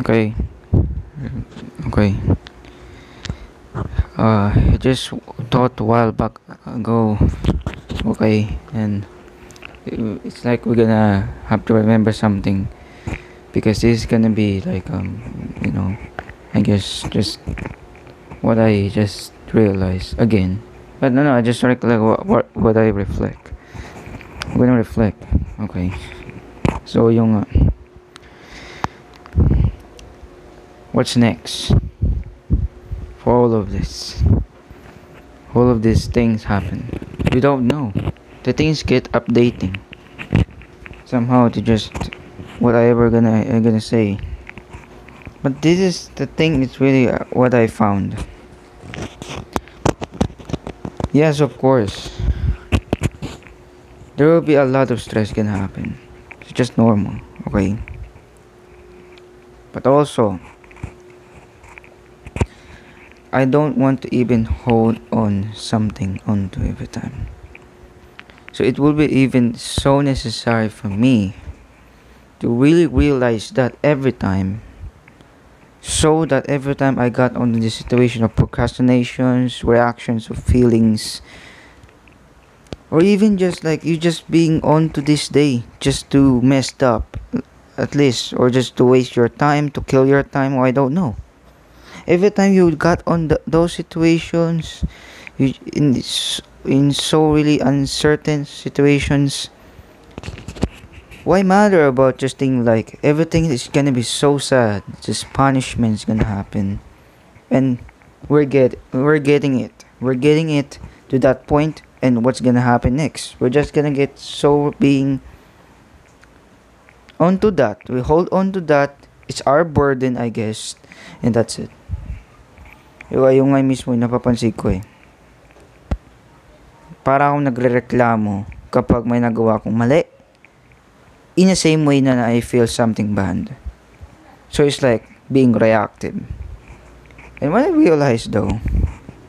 Okay. Okay. Uh, I just thought a while back ago. Okay, and it's like we're gonna have to remember something because this is gonna be like um, you know, I guess just what I just realized again. But no, no, I just recollect what what, what I reflect. I'm gonna reflect. Okay. So yung uh, what's next for all of this? All of these things happen. We don't know. The things get updating. Somehow to just whatever gonna I'm gonna say. But this is the thing. It's really uh, what I found. Yes, of course. There will be a lot of stress can happen. It's just normal, okay? But also, I don't want to even hold on something onto every time. So it will be even so necessary for me to really realize that every time so that every time I got on the situation of procrastinations, reactions of feelings, or even just like you just being on to this day just to messed up at least or just to waste your time to kill your time or I don't know every time you got on the, those situations you in in so really uncertain situations why matter about just thing like everything is gonna be so sad just punishment is gonna happen. And we're get we're getting it. We're getting it to that point and what's gonna happen next? We're just gonna get so being onto that. We hold on to that. It's our burden i guess and that's it yung, yung nga mismo napapansin ko eh para akong nagre-reklamo kapag may nagawa kong mali in the same way na I feel something bad. So it's like being reactive. And what I realized though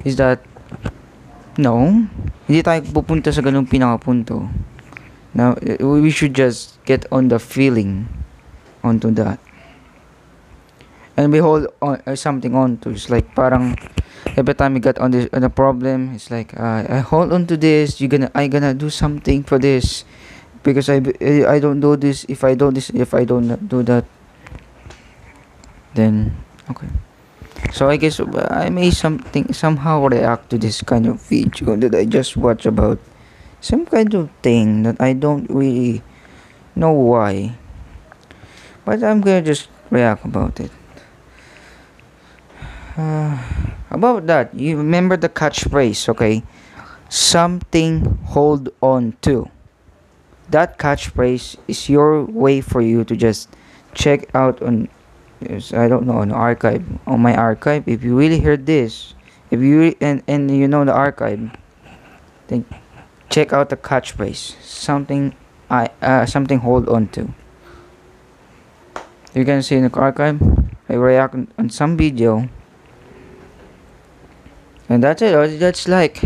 is that no, hindi tayo pupunta sa ganung pinakapunto. Now, we should just get on the feeling onto that. And we hold on uh, something on to. It's like parang every time we get on this on a problem, it's like uh, I hold on to this. you're gonna I gonna do something for this because I I don't do this. If I do this, if I don't do that, then okay. So I guess I may something somehow react to this kind of video that I just watch about some kind of thing that I don't really know why, but I'm gonna just react about it. Uh, about that, you remember the catchphrase, okay? Something hold on to. That catchphrase is your way for you to just check out on, I don't know, on archive, on my archive. If you really heard this, if you and and you know the archive, then check out the catchphrase. Something I uh, something hold on to. You can see in the archive, I react on some video and that's it. That's like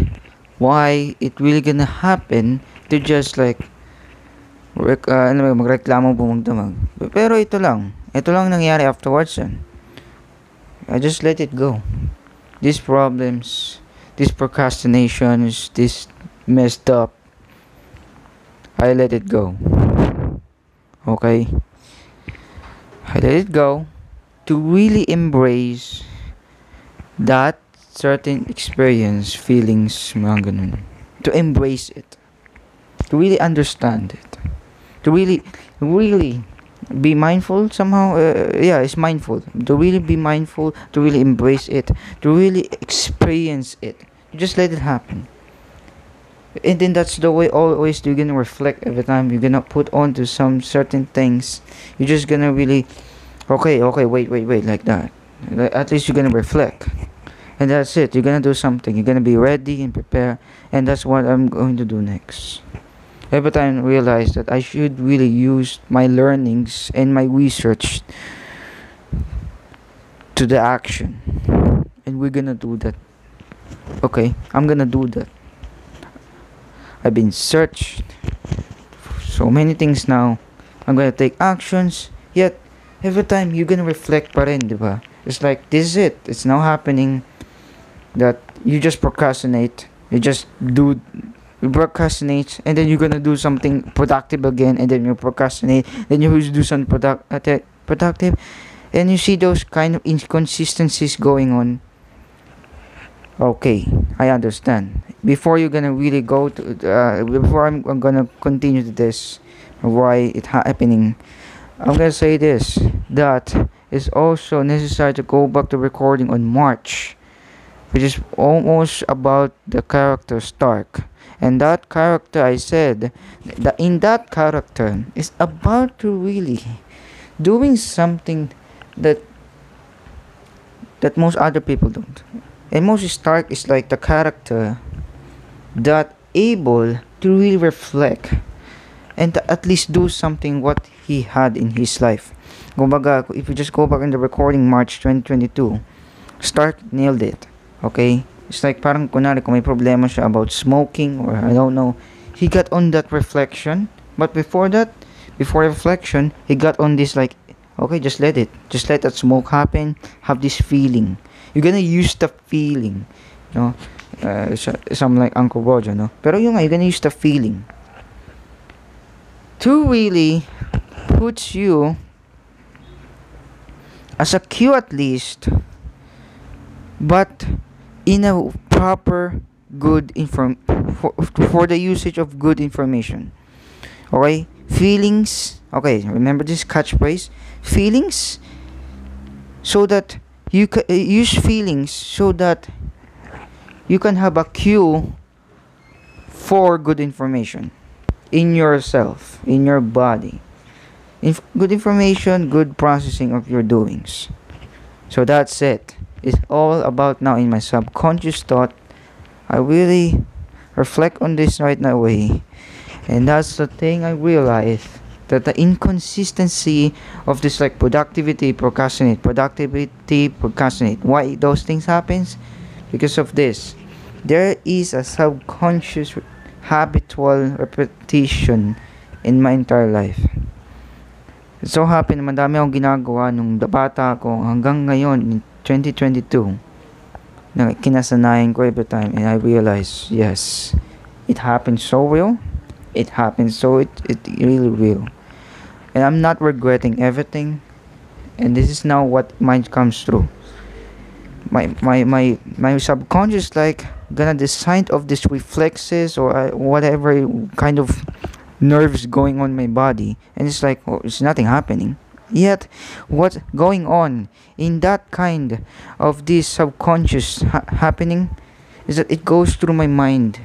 why it really gonna happen to just like rek, uh, ano, magreklamo bumagdamag. Pero ito lang. Ito lang nangyari afterwards yan I just let it go. These problems these procrastinations this messed up I let it go. Okay? I let it go to really embrace that certain experience, feelings, mga ganun. To embrace it. To really understand it. To really, really be mindful somehow. Uh, yeah, it's mindful. To really be mindful, to really embrace it, to really experience it. Just let it happen. And then that's the way always you're gonna reflect every time you're gonna put on to some certain things. You're just gonna really, okay, okay, wait, wait, wait, like that. At least you're gonna reflect and that's it. You're gonna do something. You're gonna be ready and prepare and that's what i'm going to do next. Every time I realize that i should really use my learnings and my research to the action. And we're gonna do that. Okay? I'm gonna do that. I've been searched so many things now. I'm gonna take actions. Yet every time you're gonna reflect pa rin? It's like, this is it. It's now happening that you just procrastinate. You just do you procrastinate and then you're gonna do something productive again and then you procrastinate. Then you do something product, uh, productive. And you see those kind of inconsistencies going on. Okay i understand. Before you're gonna really go to uh, before I'm, I'm gonna continue to this why it happening i'm gonna say this that it's also necessary to go back to recording on march which is almost about the character stark and that character i said that in that character is about to really doing something that that most other people don't and Moses Stark is like the character that able to really reflect and to at least do something what he had in his life. If you just go back in the recording March 2022, Stark nailed it. Okay? It's like parang kunwari kung may problema siya about smoking or I don't know, he got on that reflection. But before that, before reflection, he got on this like, okay, just let it. Just let that smoke happen. Have this feeling. You're gonna use the feeling. No? Uh, some like Uncle Roger, no? Pero yung nga, you're gonna use the feeling. To really put you as a cue at least, but in a proper good inform for, for the usage of good information. Okay? Feelings okay remember this catchphrase? Feelings so that you can uh, use feelings so that you can have a cue for good information in yourself in your body. Inf- good information good processing of your doings. So that's it it's all about now in my subconscious thought. I really reflect on this right now way. And that's the thing I realized that the inconsistency of this like productivity procrastinate productivity procrastinate. Why those things happens? Because of this. There is a subconscious habitual repetition in my entire life. So happened madami akong ginagawa nung bata ako. Hanggang ngayon 2022 na kinasanayan ko every time and I realize yes it happens so real. It happens so it, it really real. And I'm not regretting everything. And this is now what mind comes through. My my my my subconscious like gonna decide of this reflexes or uh, whatever kind of nerves going on my body. And it's like oh, it's nothing happening Yet, what's going on in that kind of this subconscious ha- happening is that it goes through my mind.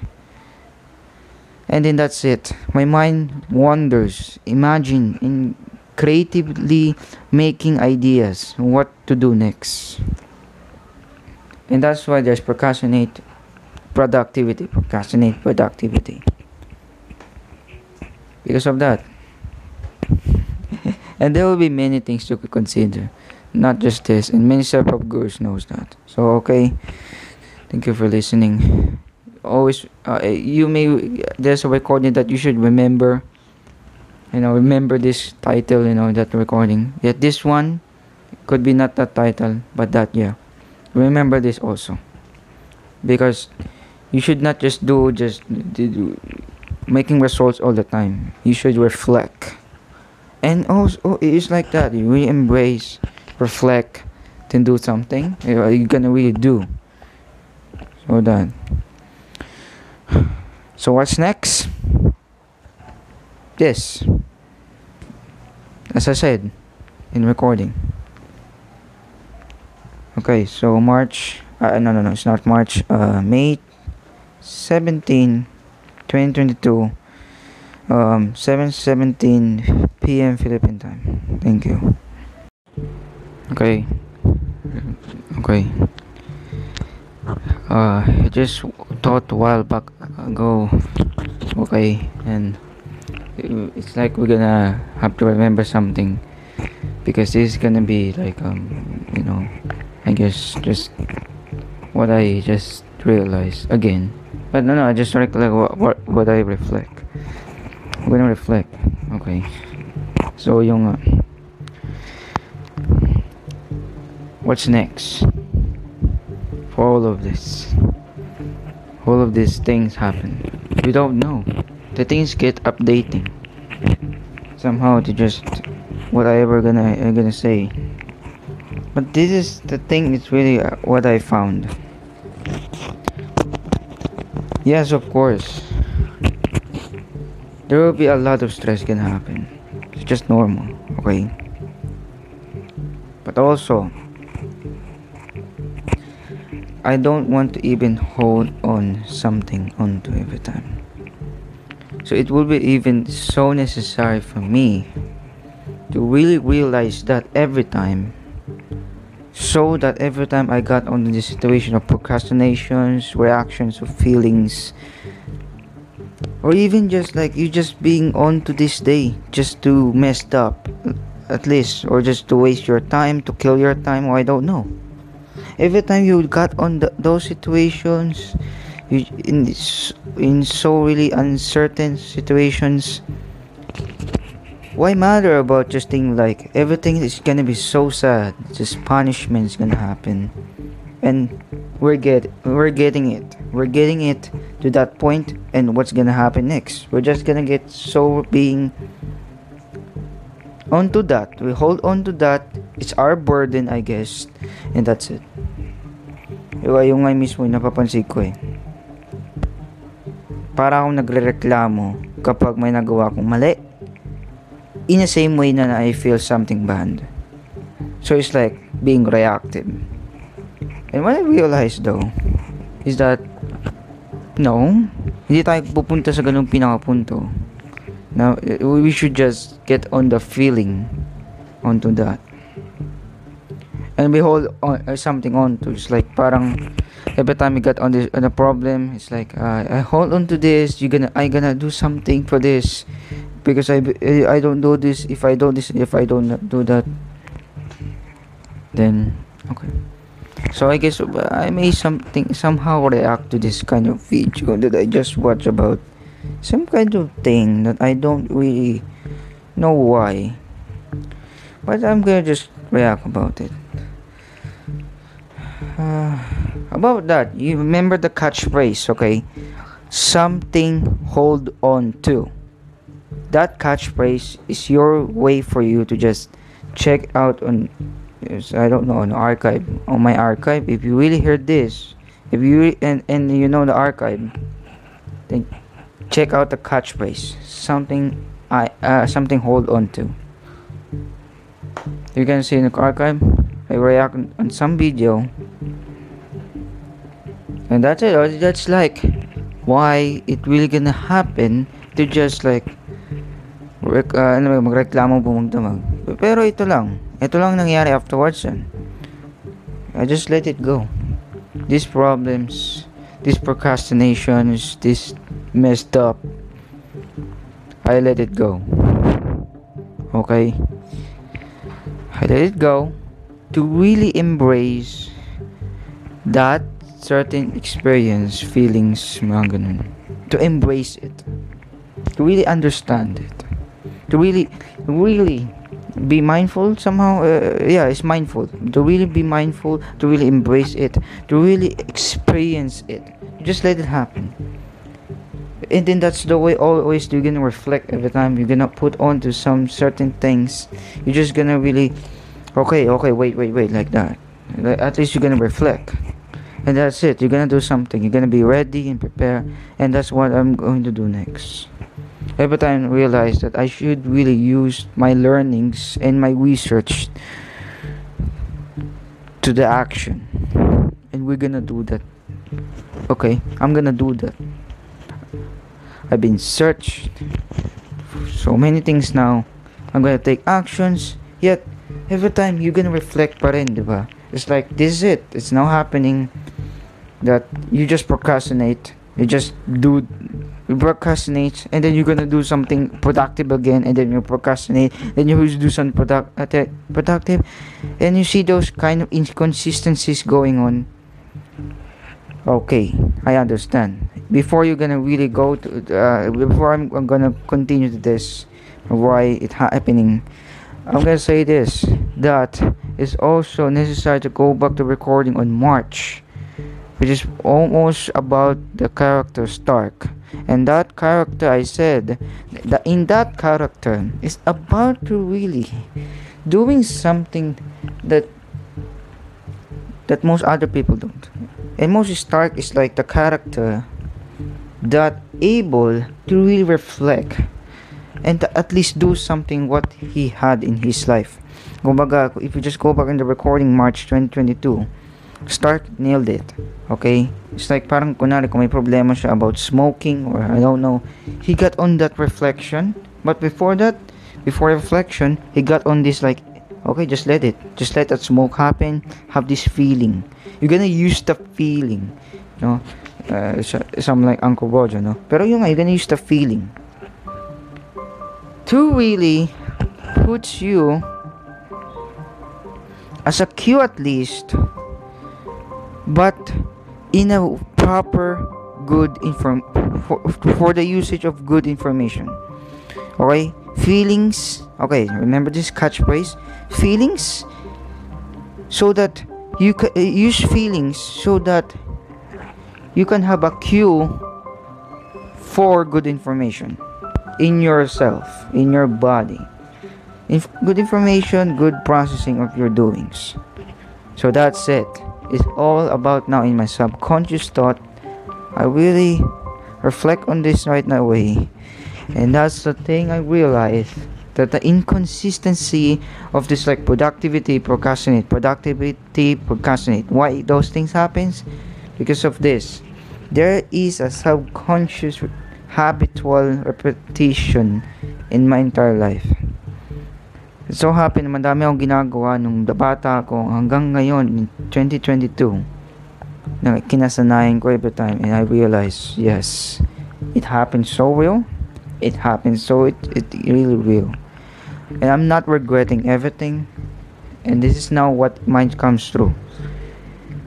And then that's it. My mind wanders, imagine, in creatively making ideas what to do next. And that's why there's procrastinate productivity, procrastinate productivity. Because of that. And there will be many things to consider. Not just this and many self-help gurus knows that. So okay. Thank you for listening. Always uh, you may there's a recording that you should remember. You know remember this title you know that recording. Yet this one could be not that title but that yeah. Remember this also. Because you should not just do just making results all the time. You should reflect and also oh, it is like that. You really embrace reflect then do something. You're gonna really do. So that so what's next? This. As i said in recording. Okay so march uh, no no no it's not march uh may 17 2022 um 717 p.m. Philippine time. Thank you. Okay. Okay. Uh, I just thought a while back ago. Okay, and it's like we're gonna have to remember something because this is gonna be like um you know I guess just what I just realized again. But no, no, I just like what what, what I reflect. I'm gonna reflect. Okay. So yung uh, what's next for all of this? All of these things happen. We don't know. The things get updating. Somehow to just whatever gonna I'm gonna say. But this is the thing it's really uh, what I found. Yes of course. There will be a lot of stress gonna happen it's just normal okay but also I don't want to even hold on something onto every time. So it will be even so necessary for me to really realize that every time so that every time I got on the situation of procrastinations, reactions of feelings, or even just like you just being on to this day just to messed up at least or just to waste your time to kill your time or I don't know. Every time you got on the, those situations you in in so really uncertain situations why matter about just thing like everything is gonna be so sad. Just punishment is gonna happen and we're get we're getting it we're getting it to that point and what's gonna happen next we're just gonna get so being onto that we hold on to that it's our burden i guess and that's it Iwa yung nga mismo yung napapansin ko eh. Para akong nagre-reklamo kapag may nagawa kong mali. In the same way na I feel something bad. So it's like being reactive. And what I realized though is that no, hindi tayo pupunta sa ganung pinakapunto. Now, we should just get on the feeling onto that. And we hold on uh, something on to. It's like parang every time we got on this on a problem it's like uh, I hold on to this. You gonna I gonna do something for this. Because I I don't do this. If I don't this if I don't do that then okay so I guess I may something somehow react to this kind of video that I just watch about some kind of thing that I don't really know why but I'm gonna just react about it uh, about that, you remember the catchphrase, okay? Something hold on to. That catchphrase is your way for you to just check out on, I don't know, on archive, on my archive. If you really heard this, if you and and you know the archive, then check out the catchphrase. Something I uh, something hold on to. You can see in the archive. I react on some video and that's it that's like why it really gonna happen to just like rek, uh, ano magreklamo bumagdamag pero ito lang ito lang nangyari afterwards yan I just let it go these problems these procrastinations this messed up I let it go okay I let it go to really embrace that certain experience, feelings, mga ganun. To embrace it. To really understand it. To really, really be mindful somehow. Uh, yeah, it's mindful. To really be mindful, to really embrace it, to really experience it. Just let it happen. And then that's the way always you're gonna reflect every time you're gonna put on to some certain things. You're just gonna really, okay, okay, wait, wait, wait, like that. At least you're gonna reflect and that's it you're gonna do something you're gonna be ready and prepare and that's what i'm going to do next every time I realize that i should really use my learnings and my research to the action. And we're gonna do that. Okay i'm gonna do that. I've been searched so many things now. I'm gonna take actions yet every time you're gonna reflect pa? It's like this is it. It's now happening that you just procrastinate. You just do you procrastinate and then you're gonna do something productive again and then you procrastinate then you do something product, uh, productive and you see those kind of inconsistencies going on. Okay i understand. Before you're gonna really go to uh, before I'm, I'm gonna continue to this why it happening i'm gonna say this that it's also necessary to go back to recording on March, which is almost about the character Stark. And that character, I said, that in that character is about to really doing something that that most other people don't. And most Stark is like the character that able to really reflect and to at least do something what he had in his life. Kumbaga, if you just go back in the recording March 2022, Stark nailed it. Okay? It's like parang kunwari kung may problema siya about smoking or I don't know, he got on that reflection. But before that, before reflection, he got on this like, okay, just let it. Just let that smoke happen. Have this feeling. You're gonna use the feeling. Know? Uh, some like Uncle Roger, no? Pero yung you're gonna use the feeling. To really puts you as a cue at least but in a proper good inform for, for the usage of good information okay feelings okay remember this catchphrase feelings so that you can uh, use feelings so that you can have a cue for good information in yourself in your body Inf- good information, good processing of your doings. So that's it. It's all about now in my subconscious thought. I really reflect on this right now way. And that's the thing I realized that the inconsistency of this like productivity procrastinate productivity procrastinate why those things happens because of this there is a subconscious habitual repetition in my entire life so happy na madami akong ginagawa nung bata ako hanggang ngayon, 2022, na kinasanayan ko every time and I realize, yes, it happens so real. It happens so it, it really real. And I'm not regretting everything. And this is now what mind comes through.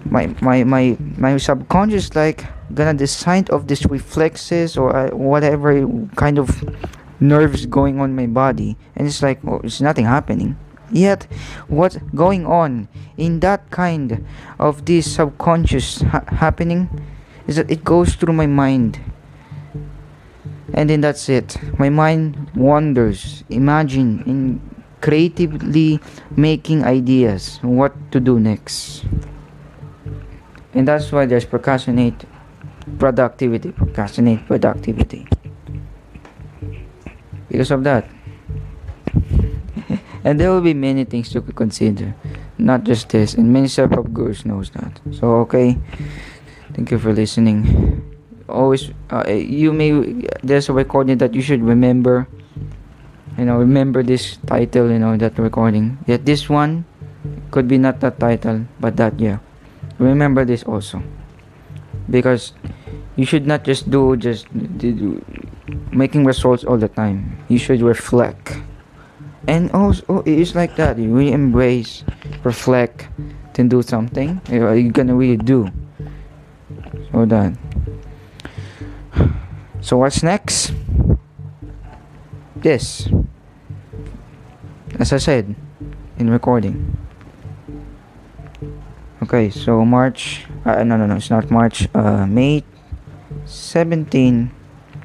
My my my my subconscious like gonna decide of these reflexes or uh, whatever kind of nerves going on my body and it's like oh, it's nothing happening. Yet what's going on in that kind of this subconscious ha- happening is that it goes through my mind. And then that's it. My mind wanders. Imagine in creatively making ideas what to do next. And that's why there's procrastinate productivity procrastinate productivity because of that. and there will be many things to consider, not just this. And many self-help gurus knows that. So okay, thank you for listening. Always, uh, you may there's a recording that you should remember. You know, remember this title. You know that recording. Yet this one could be not that title, but that yeah. Remember this also, because you should not just do just do, making results all the time. You should reflect. And also, it is like that. You really embrace, reflect, then do something. You're gonna really do. So that. So what's next? This. As I said, in recording. Okay, so March. Uh, no, no, no. It's not March. Uh, May 17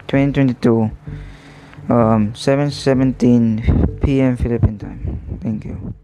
2022 um 7:17 p.m. Philippine time. Thank you.